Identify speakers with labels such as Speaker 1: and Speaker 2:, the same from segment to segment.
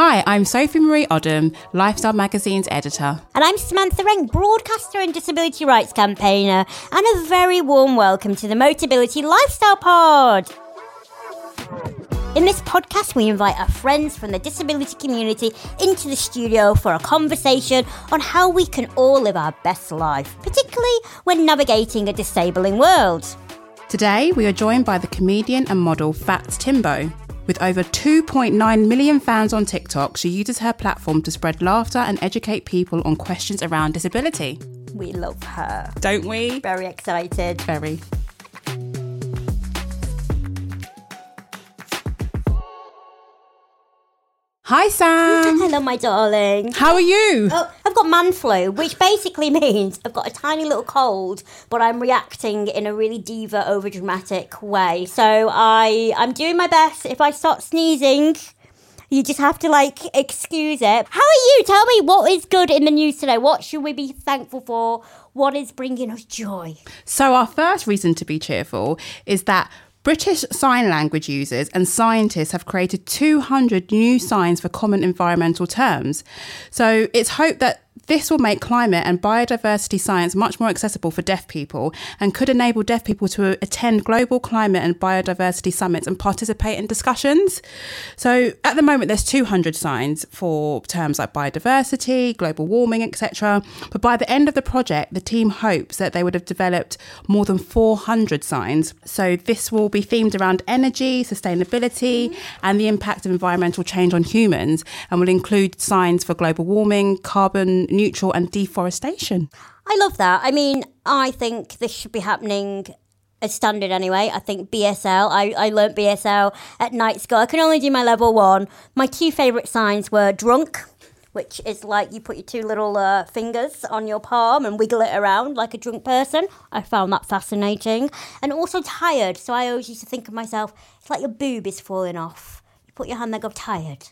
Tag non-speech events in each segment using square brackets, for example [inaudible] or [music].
Speaker 1: Hi, I'm Sophie Marie Odom, Lifestyle Magazine's editor.
Speaker 2: And I'm Samantha Renke, broadcaster and disability rights campaigner. And a very warm welcome to the Motability Lifestyle Pod. In this podcast, we invite our friends from the disability community into the studio for a conversation on how we can all live our best life, particularly when navigating a disabling world.
Speaker 1: Today, we are joined by the comedian and model Fats Timbo. With over 2.9 million fans on TikTok, she uses her platform to spread laughter and educate people on questions around disability.
Speaker 2: We love her.
Speaker 1: Don't we?
Speaker 2: Very excited.
Speaker 1: Very. Hi, Sam.
Speaker 2: Hello, my darling.
Speaker 1: How are you?
Speaker 2: Oh, I've got man flu, which basically [laughs] means I've got a tiny little cold, but I'm reacting in a really diva, overdramatic way. So I, I'm doing my best. If I start sneezing, you just have to like excuse it. How are you? Tell me what is good in the news today. What should we be thankful for? What is bringing us joy?
Speaker 1: So, our first reason to be cheerful is that British Sign Language users and scientists have created 200 new signs for common environmental terms. So it's hoped that this will make climate and biodiversity science much more accessible for deaf people and could enable deaf people to attend global climate and biodiversity summits and participate in discussions. So at the moment, there's 200 signs for terms like biodiversity, global warming, etc. But by the end of the project, the team hopes that they would have developed more than 400 signs. So this will be themed around energy, sustainability, and the impact of environmental change on humans and will include signs for global warming, carbon neutral and deforestation.
Speaker 2: I love that. I mean, I think this should be happening as standard anyway. I think BSL, I, I learnt BSL at night school. I can only do my level one. My two favourite signs were drunk, which is like you put your two little uh, fingers on your palm and wiggle it around like a drunk person. I found that fascinating. And also tired. So I always used to think of myself, it's like your boob is falling off. You put your hand there, go tired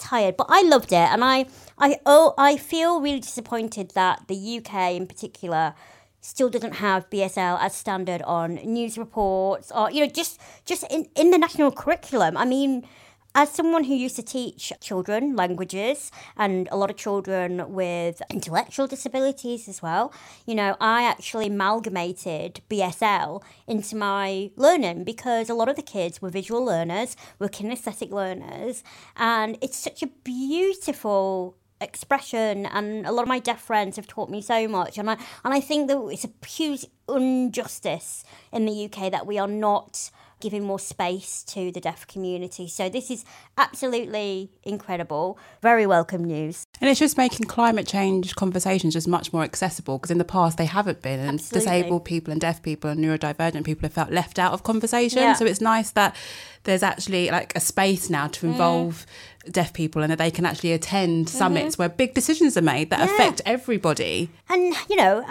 Speaker 2: tired, but I loved it, and I, I, oh, I feel really disappointed that the UK in particular still doesn't have BSL as standard on news reports or you know just just in, in the national curriculum. I mean, as someone who used to teach children languages and a lot of children with intellectual disabilities as well, you know, I actually amalgamated BSL into my learning because a lot of the kids were visual learners, were kinesthetic learners, and it's such a beautiful expression and a lot of my deaf friends have taught me so much and I and I think that it's a huge injustice in the UK that we are not giving more space to the deaf community. So this is absolutely incredible. Very welcome news.
Speaker 1: And it's just making climate change conversations just much more accessible because in the past they haven't been and absolutely. disabled people and deaf people and neurodivergent people have felt left out of conversation. Yeah. So it's nice that there's actually like a space now to mm. involve mm deaf people and that they can actually attend mm-hmm. summits where big decisions are made that yeah. affect everybody.
Speaker 2: And, you know,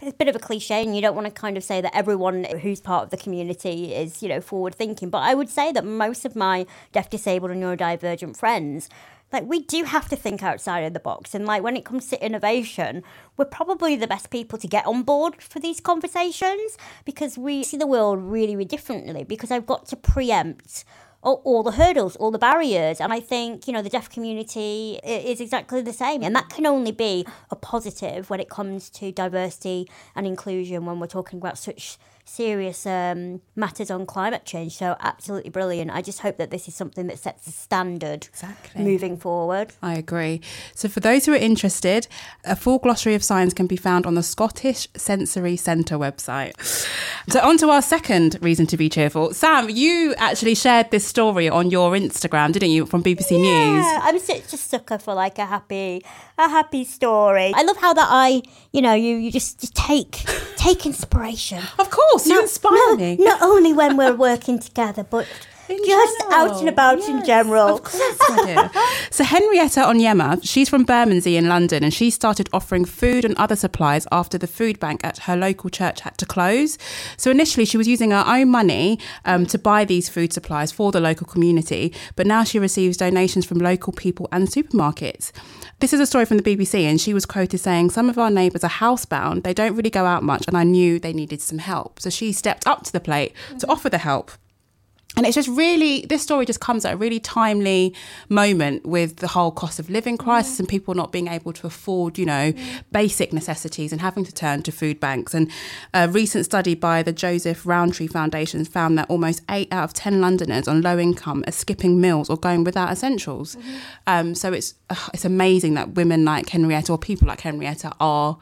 Speaker 2: it's a bit of a cliche, and you don't want to kind of say that everyone who's part of the community is, you know, forward thinking. But I would say that most of my deaf, disabled, and neurodivergent friends like we do have to think outside of the box and like when it comes to innovation we're probably the best people to get on board for these conversations because we see the world really really differently because i've got to preempt all, all, the hurdles, all the barriers. And I think, you know, the deaf community is exactly the same. And that can only be a positive when it comes to diversity and inclusion when we're talking about such serious um, matters on climate change. So absolutely brilliant. I just hope that this is something that sets a standard exactly. moving forward.
Speaker 1: I agree. So for those who are interested, a full glossary of signs can be found on the Scottish Sensory Centre website. So on to our second reason to be cheerful. Sam, you actually shared this story on your Instagram, didn't you, from BBC
Speaker 2: yeah,
Speaker 1: News?
Speaker 2: I'm such a sucker for like a happy, a happy story. I love how that I, you know, you you just, just take take inspiration.
Speaker 1: Of course, you inspire
Speaker 2: no,
Speaker 1: me.
Speaker 2: Not only when we're working together, but in just general. out and about yes, in general.
Speaker 1: Of course I do. [laughs] so Henrietta Onyema, she's from Bermondsey in London, and she started offering food and other supplies after the food bank at her local church had to close. So initially, she was using her own money um, to buy these food supplies for the local community, but now she receives donations from local people and supermarkets. This is a story from the BBC, and she was quoted saying, Some of our neighbours are housebound, they don't really go out much, and I knew they needed some help. So she stepped up to the plate mm-hmm. to offer the help. And it's just really this story just comes at a really timely moment with the whole cost of living crisis yeah. and people not being able to afford you know yeah. basic necessities and having to turn to food banks and a recent study by the joseph rowntree foundation found that almost 8 out of 10 londoners on low income are skipping meals or going without essentials mm-hmm. um, so it's uh, it's amazing that women like henrietta or people like henrietta are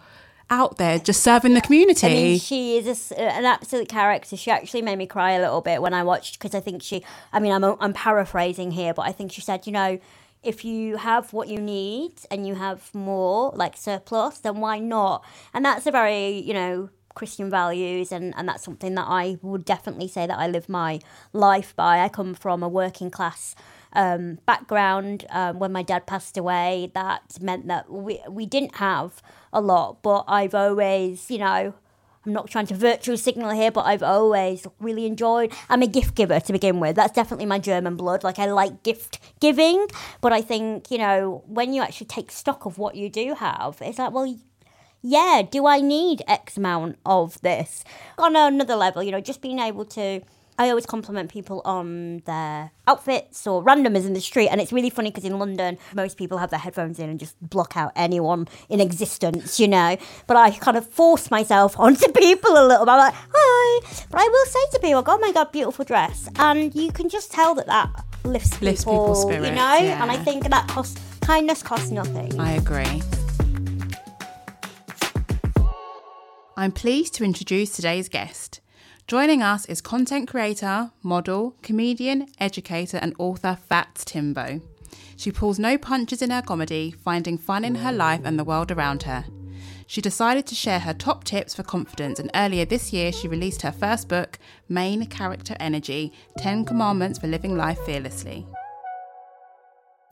Speaker 1: out there just serving the community. I
Speaker 2: mean, she is a, an absolute character. She actually made me cry a little bit when I watched because I think she. I mean, I'm I'm paraphrasing here, but I think she said, you know, if you have what you need and you have more like surplus, then why not? And that's a very you know Christian values, and, and that's something that I would definitely say that I live my life by. I come from a working class um, background. Um, when my dad passed away, that meant that we, we didn't have a lot, but I've always, you know, I'm not trying to virtual signal here, but I've always really enjoyed. I'm a gift giver to begin with. That's definitely my German blood. Like I like gift giving, but I think you know when you actually take stock of what you do have, it's like, well, yeah, do I need X amount of this on another level? You know, just being able to I always compliment people on their outfits or randomers in the street. And it's really funny because in London, most people have their headphones in and just block out anyone in existence, you know. But I kind of force myself [laughs] onto people a little bit. I'm like, hi. But I will say to people, oh my God, beautiful dress. And you can just tell that that lifts, lifts people, people's spirits, you know. Yeah. And I think that costs, kindness costs nothing.
Speaker 1: I agree. I'm pleased to introduce today's guest. Joining us is content creator, model, comedian, educator, and author Fats Timbo. She pulls no punches in her comedy, finding fun in her life and the world around her. She decided to share her top tips for confidence, and earlier this year, she released her first book, Main Character Energy 10 Commandments for Living Life Fearlessly.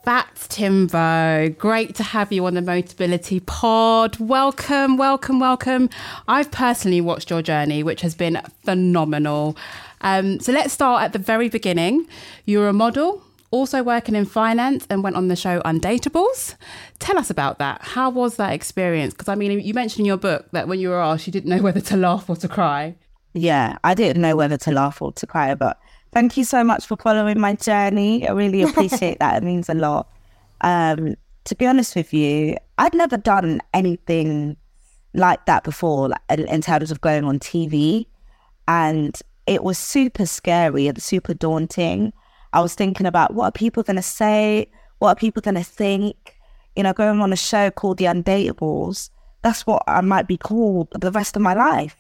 Speaker 1: Fats Timbo, great to have you on the Motability Pod. Welcome, welcome, welcome. I've personally watched your journey, which has been phenomenal. Um, so let's start at the very beginning. You were a model, also working in finance, and went on the show Undateables. Tell us about that. How was that experience? Because I mean, you mentioned in your book that when you were asked, you didn't know whether to laugh or to cry.
Speaker 3: Yeah, I didn't know whether to laugh or to cry, but Thank you so much for following my journey. I really [laughs] appreciate that. It means a lot. Um, to be honest with you, I'd never done anything like that before like, in terms of going on TV. And it was super scary and super daunting. I was thinking about what are people going to say? What are people going to think? You know, going on a show called The Undateables, that's what I might be called the rest of my life.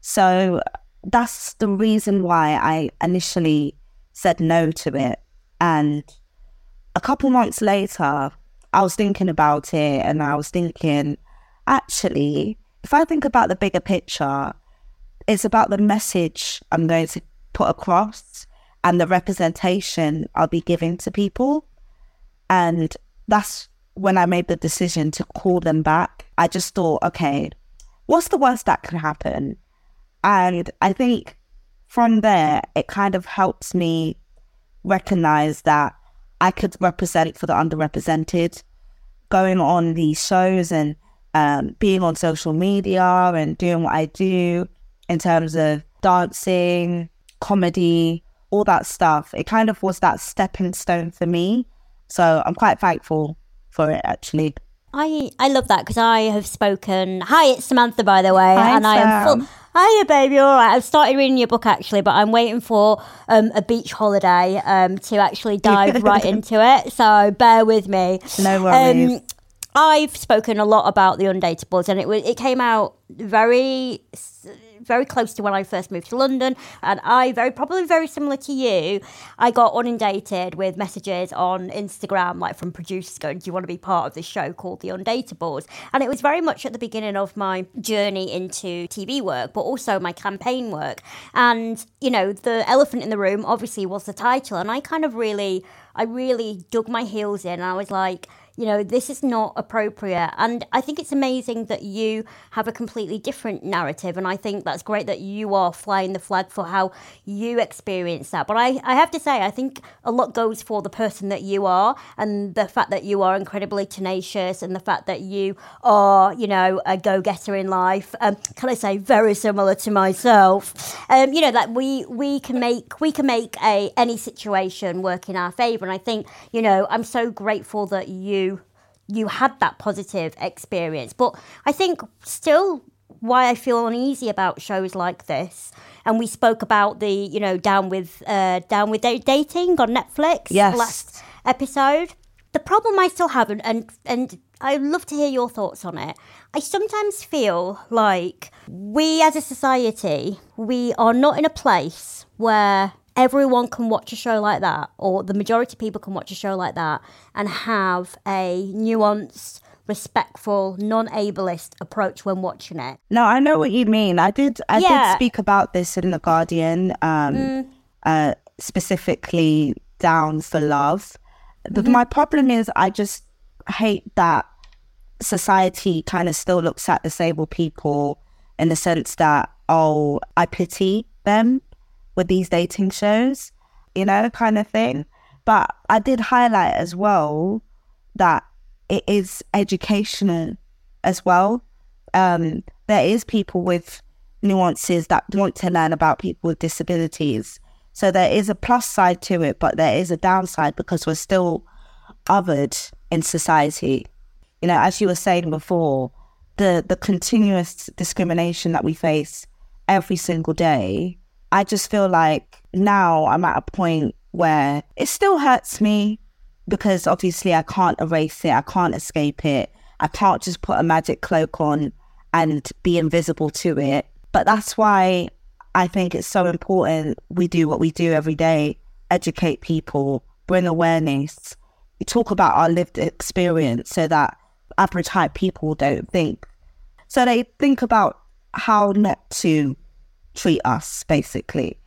Speaker 3: So that's the reason why I initially said no to it. And a couple months later, I was thinking about it and I was thinking, actually, if I think about the bigger picture, it's about the message I'm going to put across and the representation I'll be giving to people. And that's when I made the decision to call them back. I just thought, okay, what's the worst that could happen? And I think from there, it kind of helps me recognize that I could represent for the underrepresented. Going on these shows and um, being on social media and doing what I do in terms of dancing, comedy, all that stuff, it kind of was that stepping stone for me. So I'm quite thankful for it actually.
Speaker 2: I I love that because I have spoken. Hi, it's Samantha, by the way,
Speaker 3: Hi,
Speaker 2: and
Speaker 3: Sam.
Speaker 2: I am full. Hiya, baby. All right. I've started reading your book actually, but I'm waiting for um, a beach holiday um, to actually [laughs] dive right into it. So bear with me.
Speaker 3: No worries. Um,
Speaker 2: I've spoken a lot about the Undateables, and it was it came out very very close to when I first moved to London, and I very probably very similar to you. I got inundated with messages on Instagram, like from producers going, "Do you want to be part of this show called The Undateables?" And it was very much at the beginning of my journey into TV work, but also my campaign work. And you know, the elephant in the room obviously was the title, and I kind of really I really dug my heels in and I was like, you know, this is not appropriate. And I think it's amazing that you have a completely different narrative. And I think that's great that you are flying the flag for how you experience that. But I, I have to say, I think a lot goes for the person that you are and the fact that you are incredibly tenacious and the fact that you are, you know, a go getter in life. Um, can I say very similar to myself? Um, you know, that we, we can make we can make a any situation work in our favour. And I think, you know, I'm so grateful that you you had that positive experience. But I think still why I feel uneasy about shows like this. And we spoke about the, you know, down with uh, down with dating on Netflix
Speaker 3: yes.
Speaker 2: last episode. The problem I still have, and, and and I'd love to hear your thoughts on it. I sometimes feel like we as a society, we are not in a place where everyone can watch a show like that, or the majority of people can watch a show like that and have a nuanced, respectful, non-ableist approach when watching it.
Speaker 3: No, I know what you mean. I did. I yeah. did speak about this in the Guardian, um, mm. uh, specifically down for love. Mm-hmm. My problem is, I just hate that society kind of still looks at disabled people in the sense that, oh, I pity them with these dating shows, you know, kind of thing. But I did highlight as well that it is educational as well. Um, there is people with nuances that want to learn about people with disabilities. So there is a plus side to it, but there is a downside because we're still othered in society. You know, as you were saying before, the the continuous discrimination that we face every single day I just feel like now I'm at a point where it still hurts me because obviously I can't erase it, I can't escape it. I can't just put a magic cloak on and be invisible to it. But that's why I think it's so important we do what we do every day educate people, bring awareness, we talk about our lived experience so that average height people don't think. So they think about how not to treat us, basically.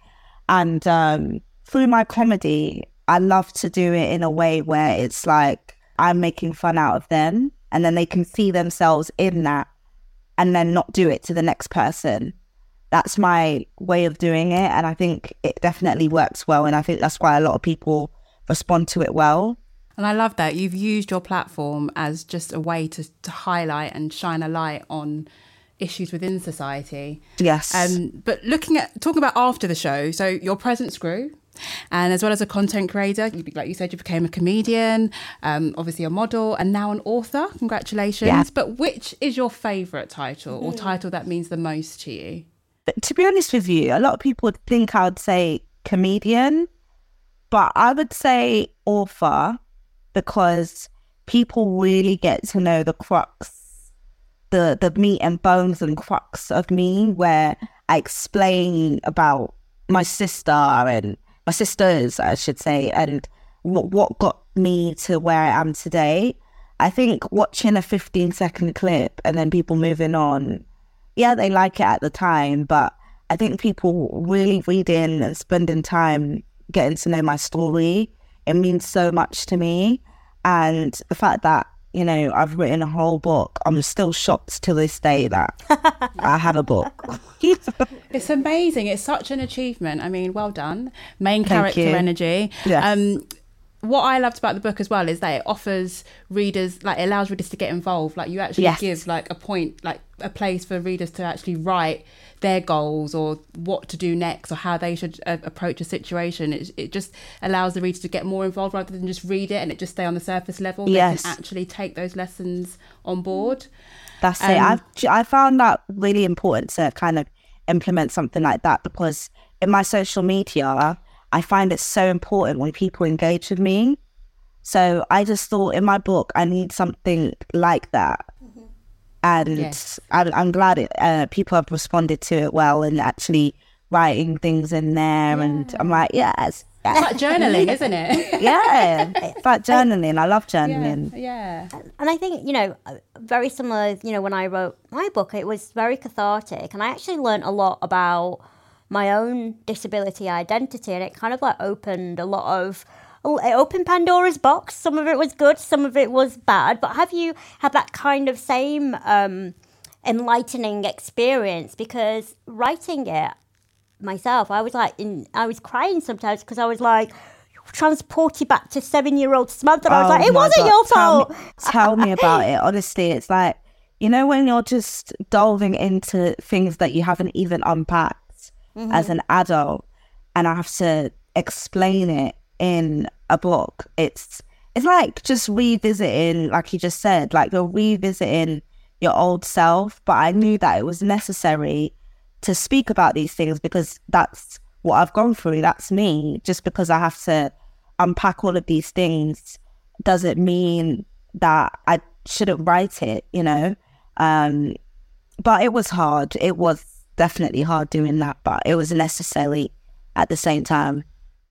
Speaker 3: And um, through my comedy, I love to do it in a way where it's like I'm making fun out of them and then they can see themselves in that and then not do it to the next person. That's my way of doing it. And I think it definitely works well. And I think that's why a lot of people respond to it well.
Speaker 1: And I love that you've used your platform as just a way to, to highlight and shine a light on issues within society.
Speaker 3: Yes.
Speaker 1: Um, but looking at talking about after the show, so your presence grew. And as well as a content creator, you, like you said, you became a comedian, um, obviously a model, and now an author. Congratulations! Yeah. But which is your favourite title or hmm. title that means the most to you?
Speaker 3: But to be honest with you, a lot of people would think I would say comedian, but I would say author because people really get to know the crux the the meat and bones and crux of me where I explain about my sister and my sisters, I should say, and what, what got me to where I am today. I think watching a 15 second clip and then people moving on, yeah, they like it at the time, but I think people really reading and spending time getting to know my story, it means so much to me. And the fact that you know, I've written a whole book. I'm still shocked to this day that I have a book. [laughs]
Speaker 1: it's amazing. It's such an achievement. I mean, well done. Main character energy.
Speaker 3: Yes. Um,
Speaker 1: what I loved about the book as well is that it offers readers, like, it allows readers to get involved. Like, you actually yes. give, like, a point, like, a place for readers to actually write their goals or what to do next or how they should uh, approach a situation. It, it just allows the reader to get more involved rather than just read it and it just stay on the surface level.
Speaker 3: Yes.
Speaker 1: They can actually take those lessons on board.
Speaker 3: That's um, it. I've, I found that really important to kind of implement something like that because in my social media, I find it so important when people engage with me. So I just thought in my book, I need something like that and yes. I, am glad it, uh, people have responded to it well and actually writing things in there. Yeah. And I'm like, yes.
Speaker 1: It's like journaling, isn't it? [laughs]
Speaker 3: yeah, it's like journaling. I love journaling.
Speaker 1: Yeah,
Speaker 2: yeah, And I think, you know, very similar, you know, when I wrote my book, it was very cathartic. And I actually learned a lot about my own disability identity. And it kind of like opened a lot of it opened Pandora's box. Some of it was good, some of it was bad. But have you had that kind of same um, enlightening experience? Because writing it myself, I was like, in, I was crying sometimes because I was like, transported back to seven year old Samantha. I was
Speaker 3: Oh
Speaker 2: like, it wasn't
Speaker 3: God.
Speaker 2: your
Speaker 3: Tell
Speaker 2: fault.
Speaker 3: me, tell me about it. Honestly, it's like, you know, when you're just delving into things that you haven't even unpacked
Speaker 2: Mm-hmm.
Speaker 3: as an adult, and I have to explain it in a book, it's it's like just revisiting, like you just said, like you're revisiting your old self. But I knew that it was necessary to speak about these things because that's what I've gone through. That's me. Just because I have to unpack all of these things doesn't mean that I shouldn't write it, you know? Um, but it was hard. It was definitely hard doing that, but it was necessary at the same time.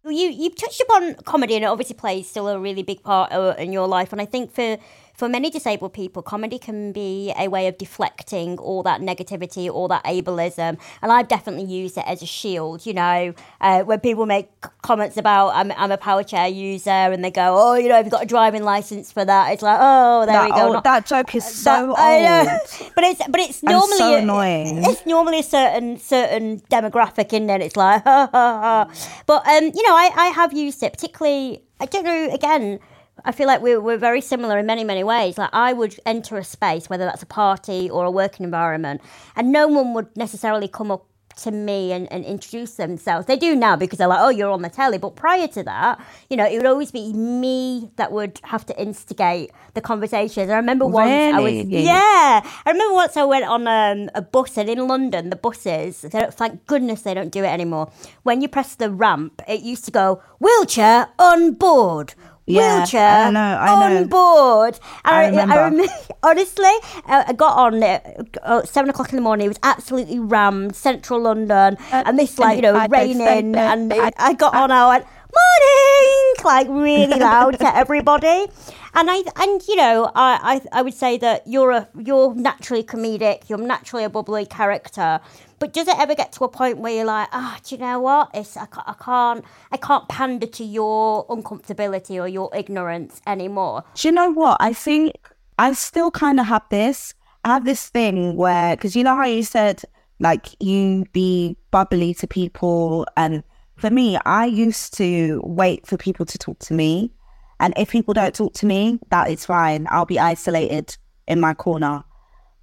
Speaker 2: You you touched upon comedy, and it obviously plays still a really big part uh, in your life. And I think for for many disabled people, comedy can be a way of deflecting all that negativity, all that ableism. And I've definitely used it as a shield. You know, uh, when people make comments about I'm, I'm a power chair user, and they go, "Oh, you know, have you got a driving license for that?" It's like, "Oh, there
Speaker 3: That,
Speaker 2: we go."
Speaker 3: old-
Speaker 2: Not-
Speaker 3: that joke is so
Speaker 2: that-
Speaker 3: old. [laughs]
Speaker 2: but it's but it's normally
Speaker 3: so
Speaker 2: a-
Speaker 3: annoying.
Speaker 2: It's normally a certain certain demographic in there. It's like, [laughs] ha, ha, ha. but um, you know, I I have used it particularly. I don't know. Again, I feel like we're we're very similar in many many ways. Like I would enter a space, whether that's a party or a working environment, and no one would necessarily come up to me and, and introduce themselves. They do now because they're like, oh, you're on the telly. But prior to that, you know, it would always be me that would have to instigate the conversations. I remember once I was, yeah, I remember once I went on um, a bus, and in London, the buses, they don't, thank goodness they don't do it anymore. When you press the ramp, it used to go, wheelchair on board.
Speaker 3: Yeah,
Speaker 2: Wheelchair
Speaker 3: I know, I
Speaker 2: on board. And
Speaker 3: I remember.
Speaker 2: rem- [laughs] honestly, uh, I got on at uh, seven o'clock in the morning. It was absolutely rammed, central London, and this like you know
Speaker 3: I
Speaker 2: raining, and
Speaker 3: I-
Speaker 2: I got on. I went morning, [laughs] like really loud to everybody. And I and you know I, I I would say that you're a you're naturally comedic. You're naturally a bubbly character. But does it ever get to a point where you're like, ah, do you know what? It's I, I can't I can't pander to your uncomfortability or your ignorance anymore.
Speaker 3: Do you know what? I think I still kind of have this. I have this thing where, because you know how you said, like, you be bubbly to people. And for me, I used to wait for people to talk to me. And if people don't talk to me, that is fine. I'll be isolated in my corner.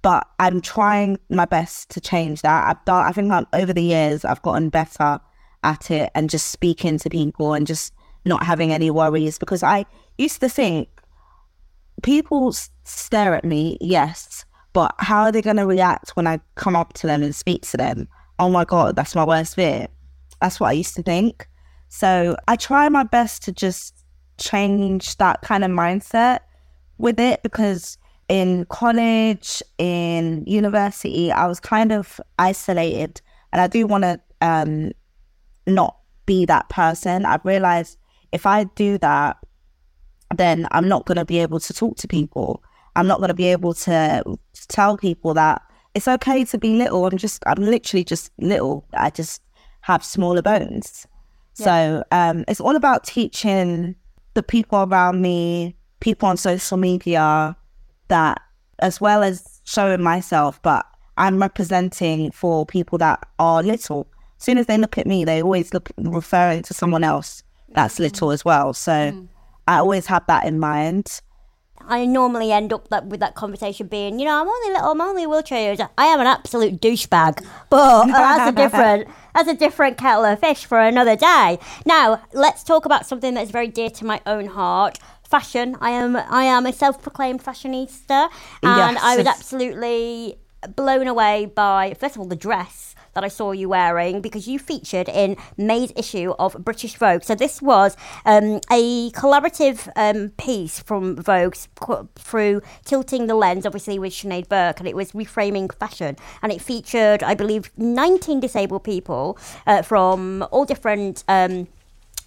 Speaker 3: But I'm trying my best to change that. I've done, I think I'm, over the years, I've gotten better at it and just speaking to people and just not having any worries because I used to think people stare at me, yes, but how are they going to react when I come up to them and speak to them? Oh my God, that's my worst fear. That's what I used to think. So I try my best to just change that kind of mindset with it because in college, in university, I was kind of isolated and I do want to um, not be that person. I've realized if I do that, then I'm not going to be able to talk to people. I'm not going to be able to tell people that it's okay to be little. I'm just, I'm literally just little. I just have smaller bones. So um, it's all about teaching the people around me, people on social media, that as well as showing myself, but I'm representing for people that are little. As soon as they look at me, they always look referring to someone else that's little as well. So mm. I always have that in mind.
Speaker 2: I normally end up that, with that conversation being, you know, I'm only little, I'm only a wheelchair user. I am an absolute douchebag, but [laughs] that's a different, that's a different kettle of fish for another day. Now, let's talk about something that's very dear to my own heart. Fashion. I am, I am a self-proclaimed fashionista, and I was absolutely blown away by first of all the dress that I saw you wearing because you featured in May's issue of British Vogue. So this was um, a collaborative um, piece from Vogue through tilting the lens, obviously with Sinead Burke, and it was reframing fashion, and it featured, I believe, 19 disabled people uh, from all different. Um,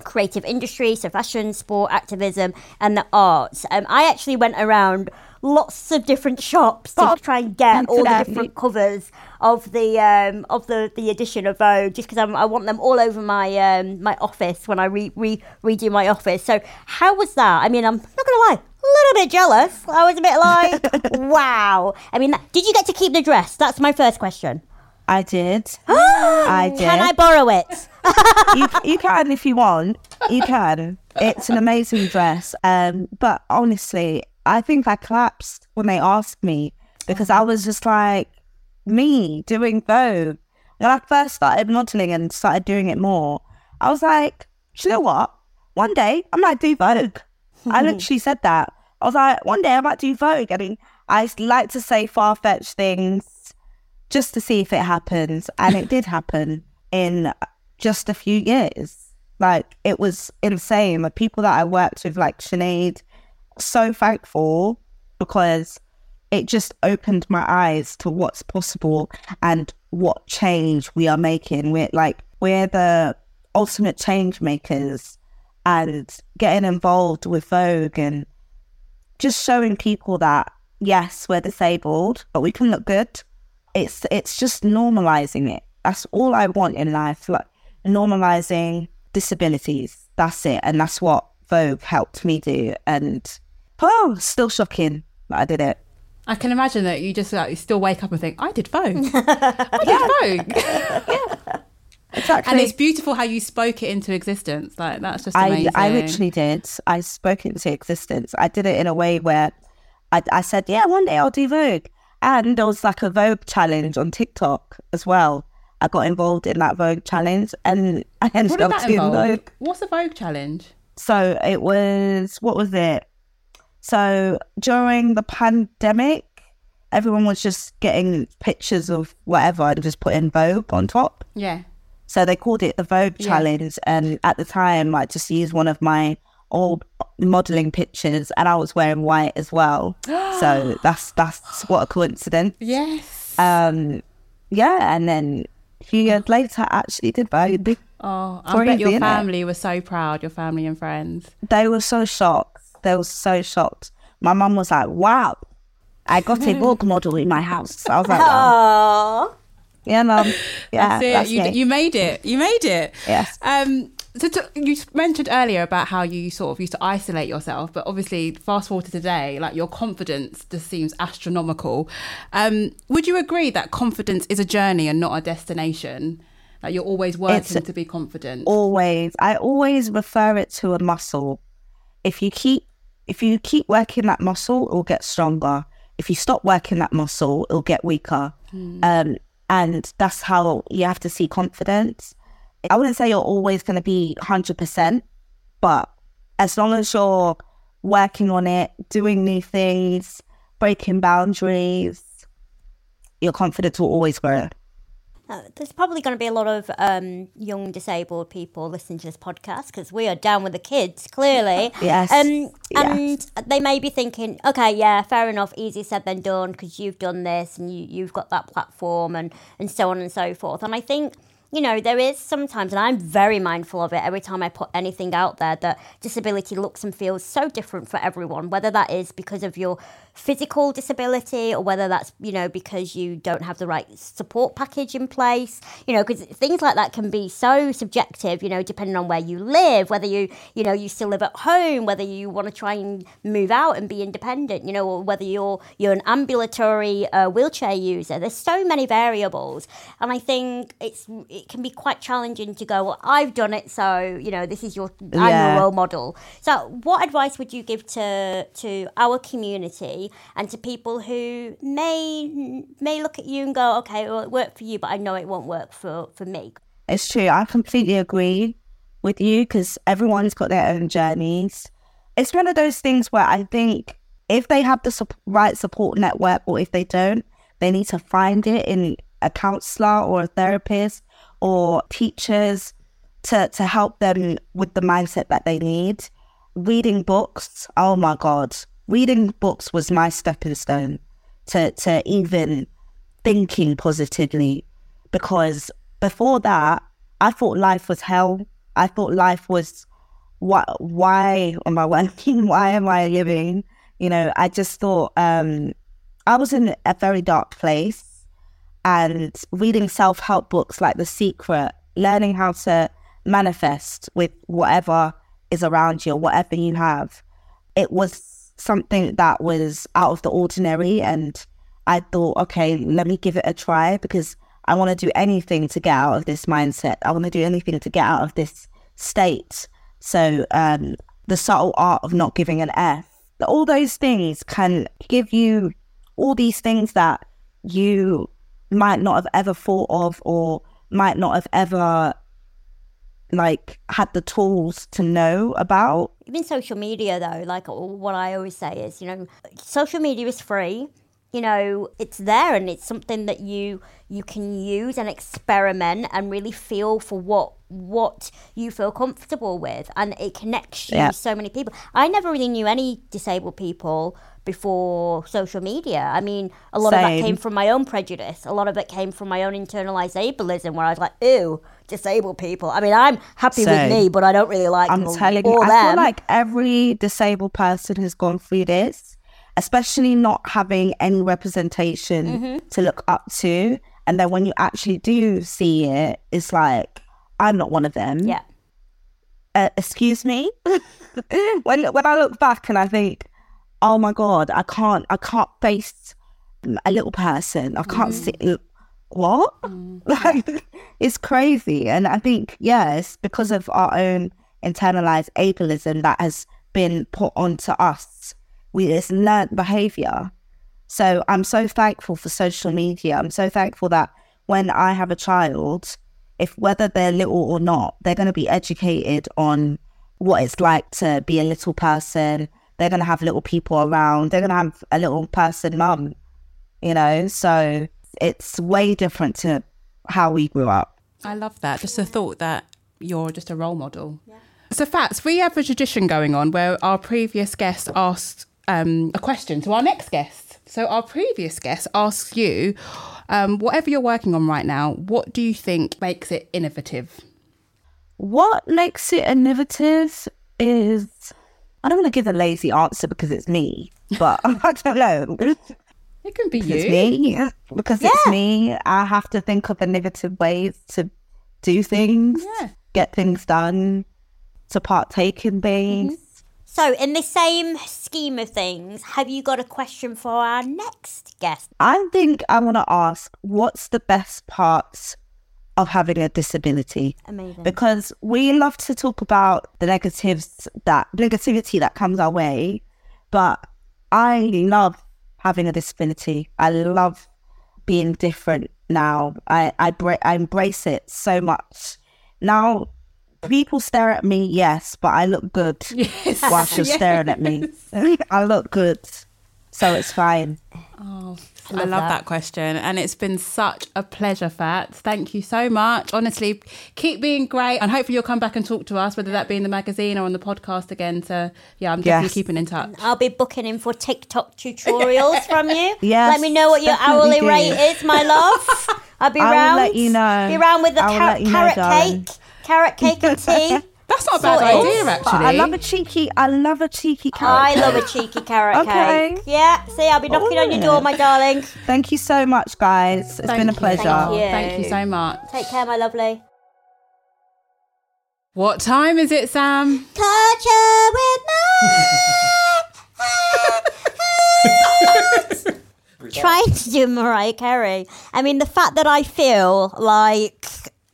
Speaker 2: creative industry, so fashion, sport, activism, and the arts. Um, I actually went around lots of different shops to try and get all the different covers of the um, of the, the edition of Vogue, just because I want them all over my um, my office when I re, re redo my office. So how was that? I mean, I'm not gonna lie, a little bit jealous. I was a bit like, [laughs] wow. I mean, did you get to keep the dress? That's my first question.
Speaker 3: I did. [gasps] I did.
Speaker 2: Can I borrow it?
Speaker 3: you, you can if you want. You can. It's an amazing dress. Um, but honestly, I think I collapsed when they asked me because I was just like, me doing Vogue. When I first started modeling and started doing it more, I was like, "Do you know what? One day I might do Vogue. I [laughs] literally said that. I was like, one day I might do Vogue. I mean, I like to say far fetched things just to see if it happens. And it did happen in just a few years. Like it was insane. The people that I worked with, like Sinead, so thankful because it just opened my eyes to what's possible and what change we are making. We're like we're the ultimate change makers and getting involved with Vogue and just showing people that yes, we're disabled, but we can look good. It's it's just normalizing it. That's all I want in life. Like normalizing disabilities. That's it. And that's what Vogue helped me do. And oh, still shocking that I did it.
Speaker 1: I can imagine that you just like you still wake up and think, I did Vogue. [laughs] I did Vogue. Yeah.
Speaker 3: Exactly.
Speaker 1: and it's beautiful how you spoke it into existence. Like that's just
Speaker 3: I,
Speaker 1: amazing.
Speaker 3: I literally did. I spoke it into existence. I did it in a way where I, I said, yeah, one day I'll do Vogue. And there was like a Vogue challenge on TikTok as well. I got involved in that Vogue challenge and I ended up doing
Speaker 1: involve?
Speaker 3: Vogue.
Speaker 1: What's a Vogue challenge?
Speaker 3: So it was, what was it? So during the pandemic, everyone was just getting pictures of whatever and just putting Vogue on top.
Speaker 1: Yeah.
Speaker 3: So they called it the Vogue
Speaker 1: Yeah.
Speaker 3: Challenge. And at the time, I just used one of my old modeling pictures and I was wearing white as well. [gasps] so that's that's what a coincidence.
Speaker 1: Yes.
Speaker 3: Um yeah, and then a few years later I actually did Vogue.
Speaker 1: oh, I bet your family were so proud. Your family and friends.
Speaker 3: They were so shocked. They were so shocked. My mum was like, Wow, I got a Vogue [laughs] model in my house. I was like, wow.
Speaker 2: Aww.
Speaker 3: Yeah, mum. [laughs] Yeah,
Speaker 1: That's it.
Speaker 3: that's
Speaker 1: you, you made it. You made it.
Speaker 3: Yes.
Speaker 1: Um. So to, you mentioned earlier about how you sort of used to isolate yourself, but obviously, fast forward to today, like your confidence just seems astronomical. Um. Would you agree that confidence is a journey and not a destination? Like you're always working
Speaker 3: It's-
Speaker 1: to be confident.
Speaker 3: always i always refer it to a muscle if you keep if you keep working that muscle it'll get stronger. If you stop working that muscle it'll get weaker. Um and that's how you have to see confidence. I wouldn't say you're always going to be 100% but as long as you're working on it doing new things breaking boundaries your confidence will always grow
Speaker 2: Uh, there's probably going to be a lot of um, young disabled people listening to this podcast because we are down with the kids, clearly. [laughs]
Speaker 3: Yes,
Speaker 2: Um,
Speaker 3: yes.
Speaker 2: And they may be thinking, okay, yeah, fair enough, easier said than done because you've done this and you, you've got that platform and, and so on and so forth. And I think, you know, there is sometimes, and I'm very mindful of it every time I put anything out there, that disability looks and feels so different for everyone, whether that is because of your physical disability or whether that's, you know, because you don't have the right support package in place, you know, because things like that can be so subjective, you know, depending on where you live, whether you, you know, you still live at home, whether you want to try and move out and be independent, you know, or whether you're you're an ambulatory uh, wheelchair user. There's so many variables, and I think it's it can be quite challenging to go. Well, I've done it, so you know, this is your I'm your role model. So, what advice would you give to to our community and to people who may may look at you and go, okay, well, it worked for you, but I know it won't work for for me.
Speaker 3: It's true. I completely agree with you because everyone's got their own journeys. It's one of those things where I think if they have the sup- right support network or if they don't, they need to find it in a counselor or a therapist or teachers to, to help them with the mindset that they need. Reading books, oh my God. Reading books was my stepping stone to, to even thinking positively because before that, I thought life was hell. I thought life was why why am I [laughs] working? Why am I living? You know, I just thought um, I was in a very dark place and reading self help books like The Secret, learning how to manifest with whatever is around you, whatever you have. It was something that was out of the ordinary. And I thought, okay, let me give it a try because I want to do anything to get out of this mindset. I want to do anything to get out of this state. So, um, the subtle art of not giving an F, all those things can give you all these things that you might not have ever thought of or might not have ever like had the tools to know about.
Speaker 2: Even social media, though, like what I always say is, you know, social media is free. You know, it's there and it's something that you you can use and experiment and really feel for what what you feel comfortable with and it connects you yeah. so many people. I never really knew any disabled people before social media. I mean, a lot Same. of that came from my own prejudice. A lot of it came from my own internalized ableism where I was like, ew, disabled people. I mean, I'm happy Same. with me, but I don't really like I'm telling you, I
Speaker 3: feel like every disabled person has gone through this, especially not having any representation mm-hmm. to look up to. And then when you actually do see it, it's like, I'm not one of them.
Speaker 2: Yeah.
Speaker 3: Uh, excuse me. [laughs] when when I look back and I think, oh my god, I can't, I can't face a little person. I can't mm. see what? Mm. [laughs] Like it's crazy. And I think, yes, because of our own internalized ableism that has been put onto us, we it's learned behavior. So I'm so thankful for social media. I'm so thankful that when I have a child, if whether they're little or not, they're going to be educated on what it's like to be a little person, they're going to have little people around. They're going to have a little person mum, you know? So it's way different to how we grew up.
Speaker 1: I love that. Just the thought that you're just a role model. Yeah. So, Fats, we have a tradition going on where our previous guest asked um, a question to our next guest. So, our previous guest asks you, um, whatever you're working on right now, what do you think makes it innovative?
Speaker 3: What makes it innovative is I don't want to give a lazy answer because it's me, but [laughs] I don't know.
Speaker 1: It can be
Speaker 3: you. It's me because yeah. it's me. I have to think of innovative ways to do things, yeah. get things done, to partake in things. Mm-hmm.
Speaker 2: So, in the same scheme of things, have you got a question for our next guest?
Speaker 3: I think I want to ask what's the best parts of having a disability.
Speaker 2: Amazing.
Speaker 3: Because we love to talk about the negatives that negativity that comes our way, but I love having a disability. I love being different now. I I, bra- I embrace it so much. Now people stare at me, yes, but I look good [laughs] yes. whilst you're yes. staring at me. [laughs] I look good. So it's fine.
Speaker 1: Oh, I love, I love that. that. question. And it's been such a pleasure, Fats. Thank you so much. Honestly, keep being great. And hopefully you'll come back and talk to us, whether that be in the magazine or on the podcast again. So, yeah, I'm definitely yes. keeping in touch.
Speaker 2: I'll be booking in for TikTok tutorials [laughs] from you.
Speaker 3: Yes.
Speaker 2: Let me know what your hourly do. rate is, my love. [laughs] I'll be
Speaker 3: I
Speaker 2: round.
Speaker 3: let you know.
Speaker 2: Be round with the car- carrot know, cake. Carrot cake and tea. [laughs]
Speaker 1: That's not a bad idea, actually.
Speaker 3: I love a cheeky. I love a cheeky carrot.
Speaker 2: I love a cheeky carrot okay. cake. Yeah. See, I'll be knocking on your door, my oh. darling.
Speaker 3: Thank you so much, guys. It's Thank been a pleasure.
Speaker 1: Thank you. Thank you so much.
Speaker 2: Take care, my lovely.
Speaker 1: What time is it, Sam?
Speaker 2: Culture with [laughs] [laughs] Trying to do Mariah Carey. I mean, the fact that I feel like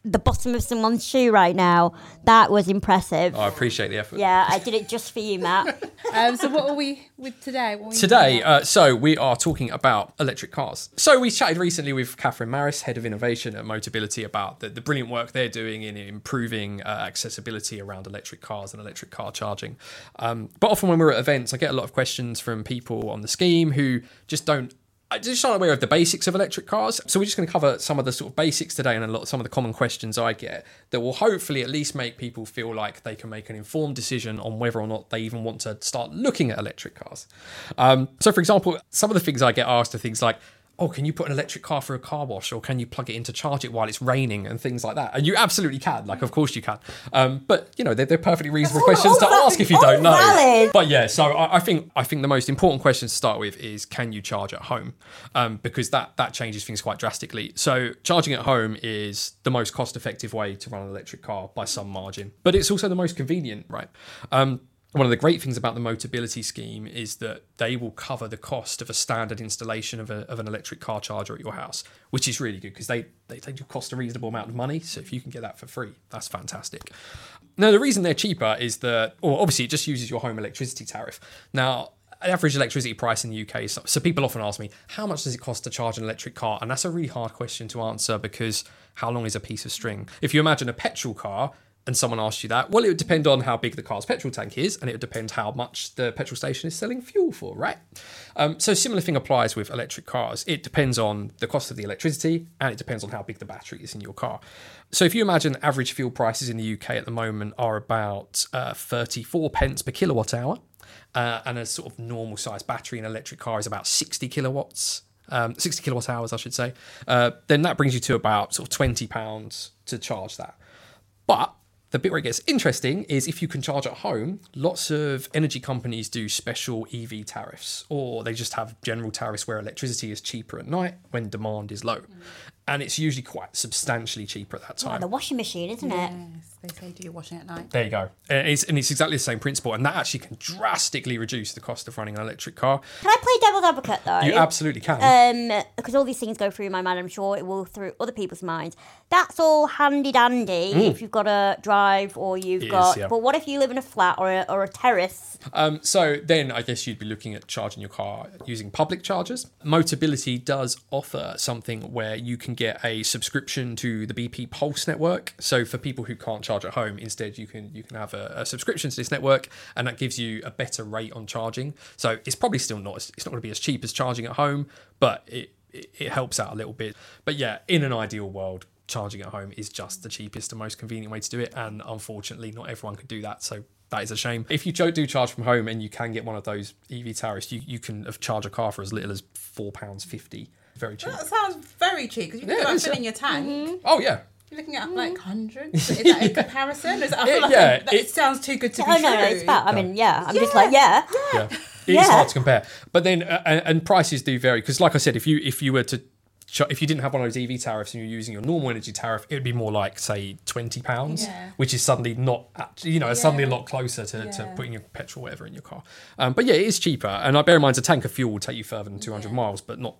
Speaker 2: the bottom of someone's shoe right now. That was impressive.
Speaker 4: Oh, I appreciate the effort.
Speaker 2: Yeah, I did it just for you, Matt. [laughs]
Speaker 1: um, so, what are we with today?
Speaker 4: We today, uh, so we are talking about electric cars. So, we chatted recently with Catherine Maris, head of innovation at Motability, about the, the brilliant work they're doing in improving uh, accessibility around electric cars and electric car charging. Um, but often when we're at events, I get a lot of questions from people on the scheme who just don't I just not aware of the basics of electric cars. So we're just going to cover some of the sort of basics today and a lot some of the common questions I get that will hopefully at least make people feel like they can make an informed decision on whether or not they even want to start looking at electric cars. Um, so for example, some of the things I get asked are things like, oh, can you put an electric car through a car wash or can you plug it in to charge it while it's raining and things like that? And you absolutely can. Like, of course you can. Um, but, you know, they're, they're perfectly reasonable
Speaker 2: all-
Speaker 4: questions to
Speaker 2: all
Speaker 4: ask if you don't know.
Speaker 2: valid.
Speaker 4: But yeah, so I, I think I think the most important question to start with is can you charge at home? Um, because that that changes things quite drastically. So charging at home is the most cost effective way to run an electric car by some margin, but it's also the most convenient, right? Um, one of the great things about the Motability scheme is that they will cover the cost of a standard installation of, a, of an electric car charger at your house, which is really good because they, they, they do cost a reasonable amount of money. So if you can get that for free, that's fantastic. Now, the reason they're cheaper is that, or obviously, it just uses your home electricity tariff. Now, average electricity price in the UK. So, so people often ask me, how much does it cost to charge an electric car? And that's a really hard question to answer because how long is a piece of string? If you imagine a petrol car and someone asked you that, well, it would depend on how big the car's petrol tank is, and it would depend how much the petrol station is selling fuel for, right? Um, so similar thing applies with electric cars. It depends on the cost of the electricity, and it depends on how big the battery is in your car. So if you imagine average fuel prices in the UK at the moment are about uh, 34 pence per kilowatt hour, uh, and a sort of normal size battery in an electric car is about 60 kilowatts. Um, 60 kilowatt hours, I should say. Uh, then that brings you to about sort of 20 pounds to charge that. But the bit where it gets interesting is if you can charge at home, lots of energy companies do special EV tariffs, or they just have general tariffs where electricity is cheaper at night when demand is low. And it's usually quite substantially cheaper at that
Speaker 2: Like
Speaker 4: time.
Speaker 2: the washing machine, isn't it?
Speaker 1: Yes, they say do your washing at night.
Speaker 4: There you go. And it's, and it's exactly the same principle. And that actually can drastically reduce the cost of running an electric car.
Speaker 2: Can I play devil's advocate though?
Speaker 4: You absolutely can.
Speaker 2: um, because all these things go through my mind. I'm sure it will through other people's minds. That's all handy dandy if you've got a drive or you've
Speaker 4: Mm. It is,
Speaker 2: got.
Speaker 4: yeah.
Speaker 2: But what if you live in a flat or a, or a terrace?
Speaker 4: Um, so then I guess you'd be looking at charging your car using public chargers. Motability does offer something where you can get a subscription to the BP Pulse network. So for people who can't charge at home, instead you can you can have a, a subscription to this network, and that gives you a better rate on charging. So it's probably still not as- it's not going to be as cheap as charging at home, but it, it helps out a little bit. But yeah, in an ideal world, charging at home is just the cheapest and most convenient way to do it. And unfortunately, not everyone can do that. So that is a shame. If you do charge from home and you can get one of those EV tariffs, you, you can have- charge a car for as little as £4.50. Very cheap.
Speaker 1: That sounds very cheap because you
Speaker 4: Yeah,
Speaker 1: think
Speaker 4: it
Speaker 1: about filling
Speaker 4: yeah.
Speaker 1: your tank.
Speaker 2: Mm-hmm.
Speaker 4: Oh, yeah.
Speaker 1: You're looking at like hundreds. Is that in [laughs] comparison? Is, I feel
Speaker 4: Yeah,
Speaker 1: like that
Speaker 4: it-
Speaker 1: sounds too good to be true.
Speaker 2: no, no, it's about. I mean, yeah. I'm just like, yeah.
Speaker 4: Yeah. It's
Speaker 2: Yeah.
Speaker 4: hard to compare. But then, uh, and, and prices do vary. Because, like I said, if you if you were to if you didn't have one of those EV tariffs and you're using your normal energy tariff, it would be more like say twenty pounds,
Speaker 1: Yeah.
Speaker 4: which is suddenly not, actually, you know, it's suddenly a lot closer to, to putting your petrol whatever in your car. Um, but yeah, it is cheaper. And I bear in mind, a tank of fuel will take you further than two hundred
Speaker 1: Yeah.
Speaker 4: miles, but not,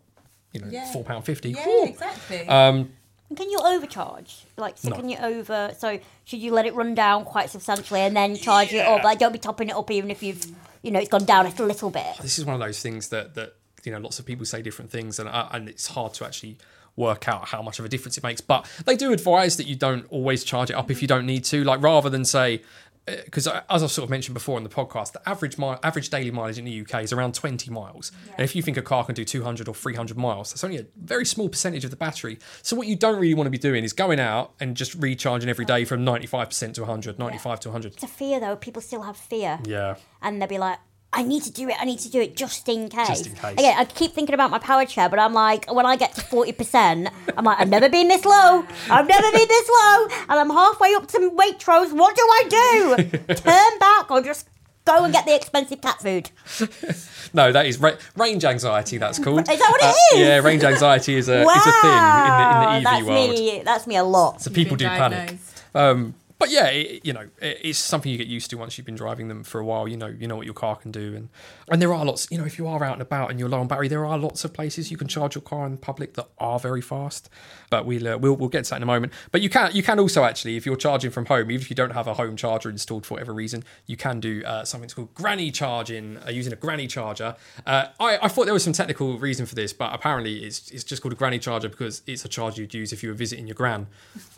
Speaker 4: you know,
Speaker 1: Yeah.
Speaker 4: four pound fifty.
Speaker 1: Yeah, exactly.
Speaker 4: Um,
Speaker 2: And Can you overcharge? Like, so
Speaker 4: No.
Speaker 2: can you over? So should you let it run down quite substantially and then charge it up? Like, don't be topping it up even if you've, you know, it's gone down a little bit.
Speaker 4: this is one of those things that that you know lots of people say different things and uh, and it's hard to actually work out how much of a difference it makes but they do advise that you don't always charge it up if you don't need to like rather than say because as I've sort of mentioned before in the podcast, the average average daily mileage in the UK is around 20 miles. And if you think a car can do 200 or 300 miles, that's only a very small percentage of the battery. So what you don't really want to be doing is going out and just recharging every day from 95% to 100, 95 to 100.
Speaker 2: It's a fear though. People still have fear.
Speaker 4: Yeah.
Speaker 2: and they'll be like, I need to do it, I need to do it just in case.
Speaker 4: Just in case.
Speaker 2: Again, I keep thinking about my power chair, but I'm like, when I get to 40%, I'm like, I've never been this low. I've never been this low. And I'm halfway up to Waitrose. What do I do? [laughs] Turn back or just go and get the expensive cat food? [laughs]
Speaker 4: No, that is ra- range anxiety. That's called.
Speaker 2: Is that what it
Speaker 4: Uh,
Speaker 2: is?
Speaker 4: Yeah, range anxiety is a
Speaker 2: wow.
Speaker 4: is a thing in the in the EV
Speaker 2: that's
Speaker 4: world.
Speaker 2: Me, that's me a lot.
Speaker 4: So people do
Speaker 1: been
Speaker 4: panic. Um, but yeah, it, you know, it, it's something you get used to once you've been driving them for a while. You know, you know what your car can do, and and there are lots. You know, if you are out and about and you're low on battery, there are lots of places you can charge your car in public that are very fast. But we'll uh, we'll we'll get to that in a moment. But you can you can also actually, if you're charging from home, even if you don't have a home charger installed for whatever reason, you can do uh, something called granny charging uh, using a granny charger. Uh, I I thought there was some technical reason for this, but apparently it's it's just called a granny charger because it's a charger you'd use if you were visiting your gran.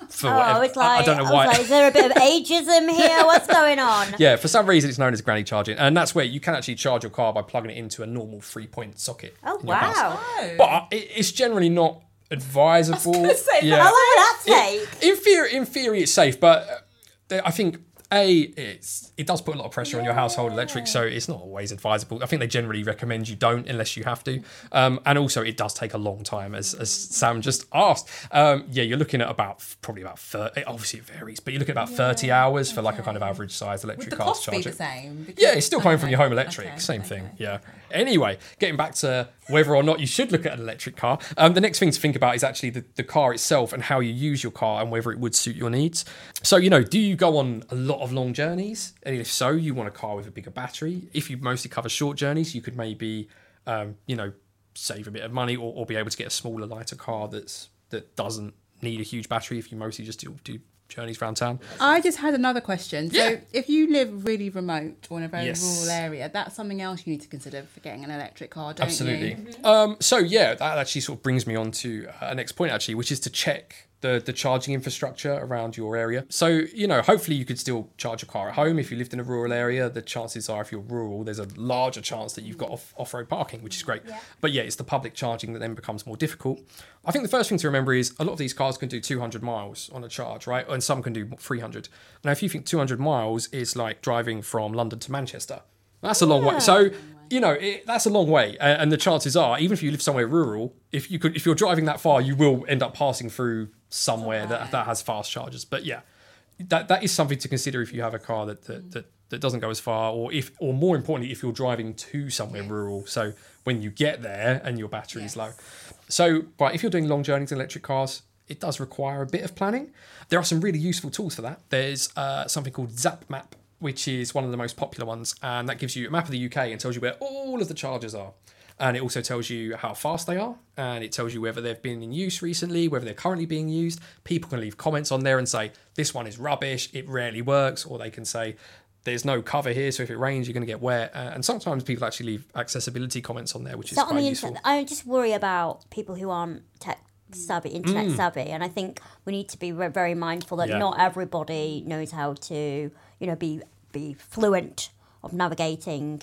Speaker 4: For
Speaker 2: Oh,
Speaker 4: whatever.
Speaker 2: it's
Speaker 4: I-
Speaker 2: like,
Speaker 4: I don't know why.
Speaker 2: like, is there a bit of ageism here? What's going on? [laughs]
Speaker 4: Yeah, for some reason it's known as granny charging, and that's where you can actually charge your car by plugging it into a normal three-point socket.
Speaker 2: Oh,
Speaker 4: in your house.
Speaker 2: wow.
Speaker 1: Oh.
Speaker 4: But it, it's generally not advisable.
Speaker 1: gonna say,
Speaker 4: yeah.
Speaker 2: How long would that take?
Speaker 4: In theory, in theory, it's safe, but uh, there- I think a it's it does put a lot of pressure on your household electric, so it's not always advisable. I think they generally recommend you don't unless you have to, um, and also it does take a long time, as as Sam just asked. Um, yeah, you're looking at about probably about thirty. Obviously, it varies, but you're looking at about thirty hours for like a kind of average size electric car
Speaker 1: cost the same?
Speaker 4: Yeah, it's still coming from your home electric.
Speaker 1: okay,
Speaker 4: Same
Speaker 1: okay.
Speaker 4: thing. Yeah. Anyway, getting back to whether or not you should look at an electric car, um, the next thing to think about is actually the, the car itself and how you use your car and whether it would suit your needs. So, you know, do you go on a lot of long journeys? And if so, you want a car with a bigger battery. If you mostly cover short journeys, you could maybe, um, you know, save a bit of money or, or be able to get a smaller, lighter car that's that doesn't need a huge battery if you mostly just do, do journeys around town.
Speaker 1: I just had another question. So,
Speaker 4: Yeah.
Speaker 1: if you live really remote or in a very
Speaker 4: Yes.
Speaker 1: rural area, that's something else you need to consider for getting an electric car, don't
Speaker 4: Absolutely.
Speaker 1: you?
Speaker 4: Um, so yeah, that actually sort of brings me on to uh, a next point actually, which is to check the the charging infrastructure around your area. So you know, hopefully you could still charge your car at home if you lived in a rural area. The chances are, if you're rural, there's a larger chance that you've got off off road parking, which is great. But yeah, it's the public charging that then becomes more difficult. I think the first thing to remember is a lot of these cars can do 200 miles on a charge, right? And some can do 300. Now, if you think 200 miles is like driving from London to Manchester, that's a long way. So you know it, that's a long way, and the chances are, even if you live somewhere rural, if you could, if you're driving that far, you will end up passing through somewhere that, that has fast chargers. But yeah, that that is something to consider if you have a car that that, that that doesn't go as far, or if, or more importantly, if you're driving to somewhere rural. So when you get there and your battery is low. So, but if you're doing long journeys in electric cars, it does require a bit of planning. There are some really useful tools for that. There's uh, something called Zap Map, which is one of the most popular ones, and that gives you a map of the UK and tells you where all of the chargers are. And it also tells you how fast they are, and it tells you whether they've been in use recently, whether they're currently being used. People can leave comments on there and say, This one is rubbish, it rarely works, or they can say, there's no cover here, so if it rains, you're going to get wet. Uh, and sometimes people actually leave accessibility comments on there, which is
Speaker 2: that on
Speaker 4: quite
Speaker 2: the
Speaker 4: useful.
Speaker 2: internet. I just worry about people who aren't tech savvy, internet
Speaker 4: Mm.
Speaker 2: savvy, and I think we need to be re- very mindful that
Speaker 4: Yeah.
Speaker 2: not everybody knows how to, you know, be be fluent of navigating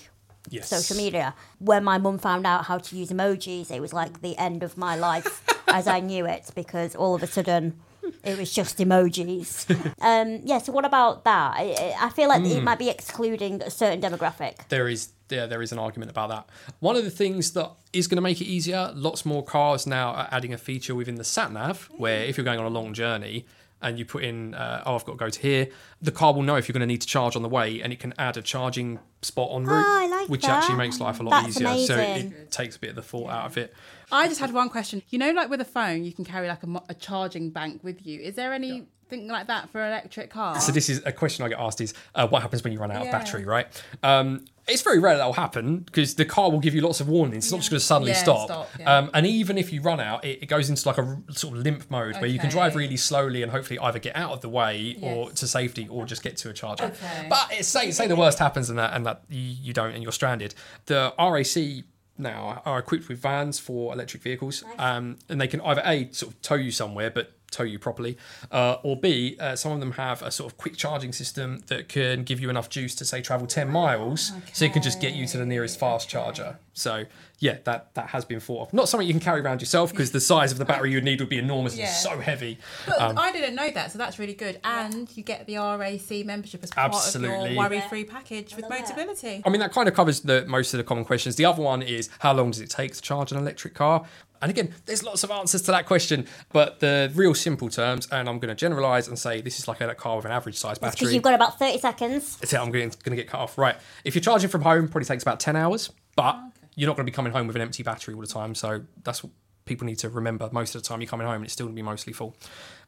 Speaker 4: Yes.
Speaker 2: social media. When my mum found out how to use emojis, it was like the end of my life [laughs] as I knew it because all of a sudden it was just emojis. [laughs] um, yeah, so what about that? I, I feel like
Speaker 4: Hmm.
Speaker 2: it might be excluding a certain demographic.
Speaker 4: there is yeah, there is an argument about that. One of the things that is going to make it easier, lots more cars now are adding a feature within the sat nav where if you're going on a long journey and you put in, uh, oh, I've got to go to here, the car will know if you're going to need to charge on the way and it can add a charging spot on route,
Speaker 2: Oh, I like
Speaker 4: which
Speaker 2: that.
Speaker 4: actually makes life a lot
Speaker 2: That's
Speaker 4: easier. So it, it takes a bit of the thought out of it.
Speaker 1: I just had one question. You know, like with a phone, you can carry like a, mo- a charging bank with you. Is there anything like that for electric cars?
Speaker 4: So this is a question I get asked: is uh, what happens when you run out
Speaker 1: Yeah.
Speaker 4: of battery? Right? Um, it's very rare that will happen because the car will give you lots of warnings. It's not just going to suddenly
Speaker 1: Yeah,
Speaker 4: stop.
Speaker 1: stop, yeah.
Speaker 4: um, and even if you run out, it, it goes into like a r- sort of limp mode where you can
Speaker 1: Okay.
Speaker 4: drive really slowly and hopefully either get out of the way or
Speaker 1: Yes.
Speaker 4: to safety or just get to a charger.
Speaker 1: Okay.
Speaker 4: But it's, say say the worst happens and that and that you, you don't and you're stranded. The RAC now are equipped with vans for electric vehicles, um, and they can either a sort of tow you somewhere, but tow you properly, uh, or b uh, some of them have a sort of quick charging system that can give you enough juice to say travel ten miles, so it can just get you to the nearest fast charger. So yeah, that that has been thought of. Not something you can carry around yourself because the size of the battery you'd need would be enormous
Speaker 1: Yeah.
Speaker 4: and so heavy.
Speaker 1: But
Speaker 4: Um,
Speaker 1: I didn't know that, so that's really good. And you get the RAC membership as part of your worry-free package with Motability.
Speaker 4: I mean, that kind of covers the most of the common questions. The other one is how long does it take to charge an electric car? And again, there's lots of answers to that question, but the real simple terms, and I'm going to generalize and say this is like a car with an average size battery.
Speaker 2: Because you've got about 30 seconds.
Speaker 4: That's it, I'm going to get cut off. Right. If you're charging from home, probably takes about 10 hours, but you're not going to be coming home with an empty battery all the time. So that's what people need to remember. Most of the time you're coming home and it's still going to be mostly full.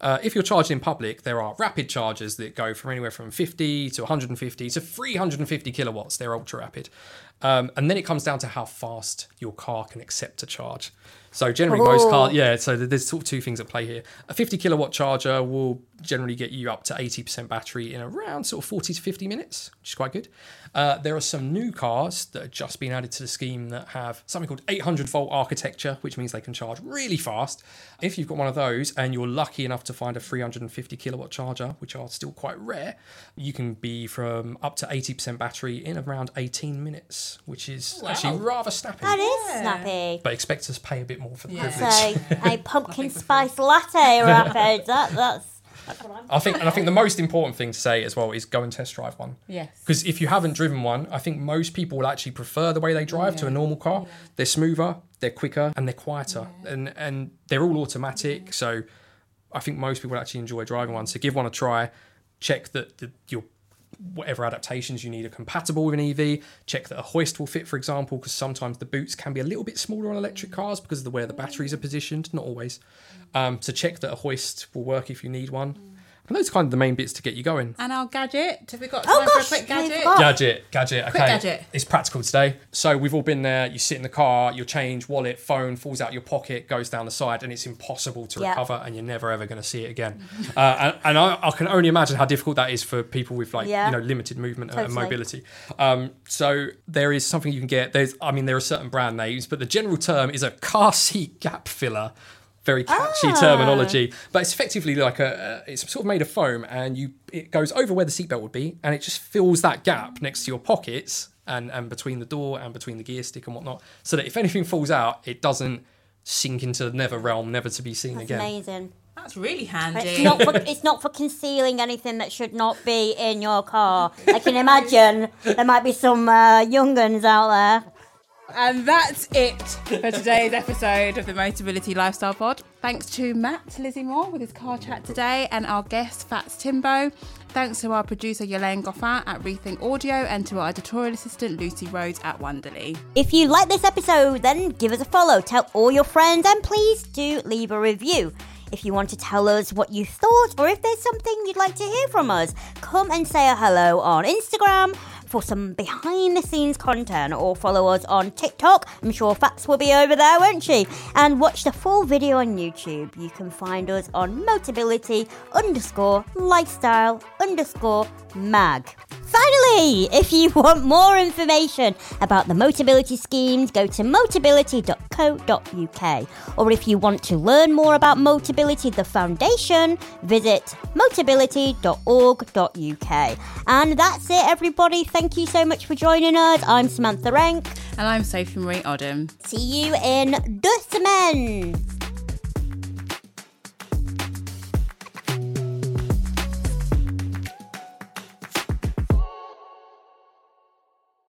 Speaker 4: Uh, if you're charging in public, there are rapid chargers that go from anywhere from 50 to 150 to 350 kilowatts. They're ultra rapid. Um, and then it comes down to how fast your car can accept a charge. So generally, most
Speaker 2: Oh.
Speaker 4: cars, yeah. So there's sort of two things at play here. A 50 kilowatt charger will generally get you up to 80% battery in around sort of 40 to 50 minutes, which is quite good. Uh, there are some new cars that have just been added to the scheme that have something called 800 volt architecture, which means they can charge really fast. If you've got one of those and you're lucky enough to find a 350 kilowatt charger, which are still quite rare, you can be from up to 80% battery in around 18 minutes, which is actually rather snappy.
Speaker 2: That is snappy.
Speaker 4: But expect to pay a bit more for the
Speaker 1: Yeah.
Speaker 4: privilege.
Speaker 2: So a [laughs] pumpkin spice latte rapid. That that's
Speaker 4: I think, and I think the most important thing to say as well is go and test drive one.
Speaker 1: Yes.
Speaker 4: Because if you haven't driven one, I think most people will actually prefer the way they drive to a normal car. They're smoother, they're quicker, and they're quieter, and and they're all automatic. So I think most people actually enjoy driving one. So give one a try. Check that the, your whatever adaptations you need are compatible with an EV. Check that a hoist will fit, for example, because sometimes the boots can be a little bit smaller on electric cars because of the way the batteries are positioned. Not always. Um, so check that a hoist will work if you need one. And those are kind of the main bits to get you going.
Speaker 1: And our gadget. Have we got time
Speaker 2: Oh,
Speaker 1: for a quick
Speaker 2: I
Speaker 1: gadget?
Speaker 4: Gadget, gadget. Okay,
Speaker 1: gadget.
Speaker 4: It's practical today. So we've all been there. You sit in the car, your change, wallet, phone falls out your pocket, goes down the side, and it's impossible to
Speaker 2: Yeah.
Speaker 4: recover, and you're never ever going to see it again. [laughs] uh, and and I, I can only imagine how difficult that is for people with like
Speaker 2: Yeah.
Speaker 4: you know limited movement and mobility. Um, so there is something you can get. There's, I mean, there are certain brand names, but the general term is a car seat gap filler. Very catchy
Speaker 2: Ah.
Speaker 4: terminology, but it's effectively like a. Uh, it's sort of made of foam, and you it goes over where the seatbelt would be, and it just fills that gap next to your pockets and and between the door and between the gear stick and whatnot, so that if anything falls out, it doesn't sink into the never realm, never to be seen
Speaker 2: That's
Speaker 4: again.
Speaker 2: amazing.
Speaker 1: That's really handy.
Speaker 2: It's not, for, [laughs] it's not for concealing anything that should not be in your car. I can imagine there might be some uh, young uns out there.
Speaker 1: And that's it for today's episode of the Motability Lifestyle Pod. Thanks to Matt Lizzie Moore with his car chat today and our guest Fats Timbo. Thanks to our producer Yolaine Goffin at Rethink Audio and to our editorial assistant Lucy Rhodes at Wonderly.
Speaker 2: If you like this episode, then give us a follow, tell all your friends, and please do leave a review. If you want to tell us what you thought, or if there's something you'd like to hear from us, come and say a hello on Instagram for some behind the scenes content, or follow us on TikTok. I'm sure Fats will be over there, won't she? And watch the full video on YouTube. You can find us on Motability underscore lifestyle underscore mag. Finally, if you [laughs] want more information about the Motability schemes, go to motability.co.uk. Or if you want to learn more about Motability, the foundation, visit motability.org.uk. And that's it, everybody. Thank you so much for joining us. I'm Samantha Renke.
Speaker 1: And I'm Sophie Marie Odom.
Speaker 2: See you in semaine.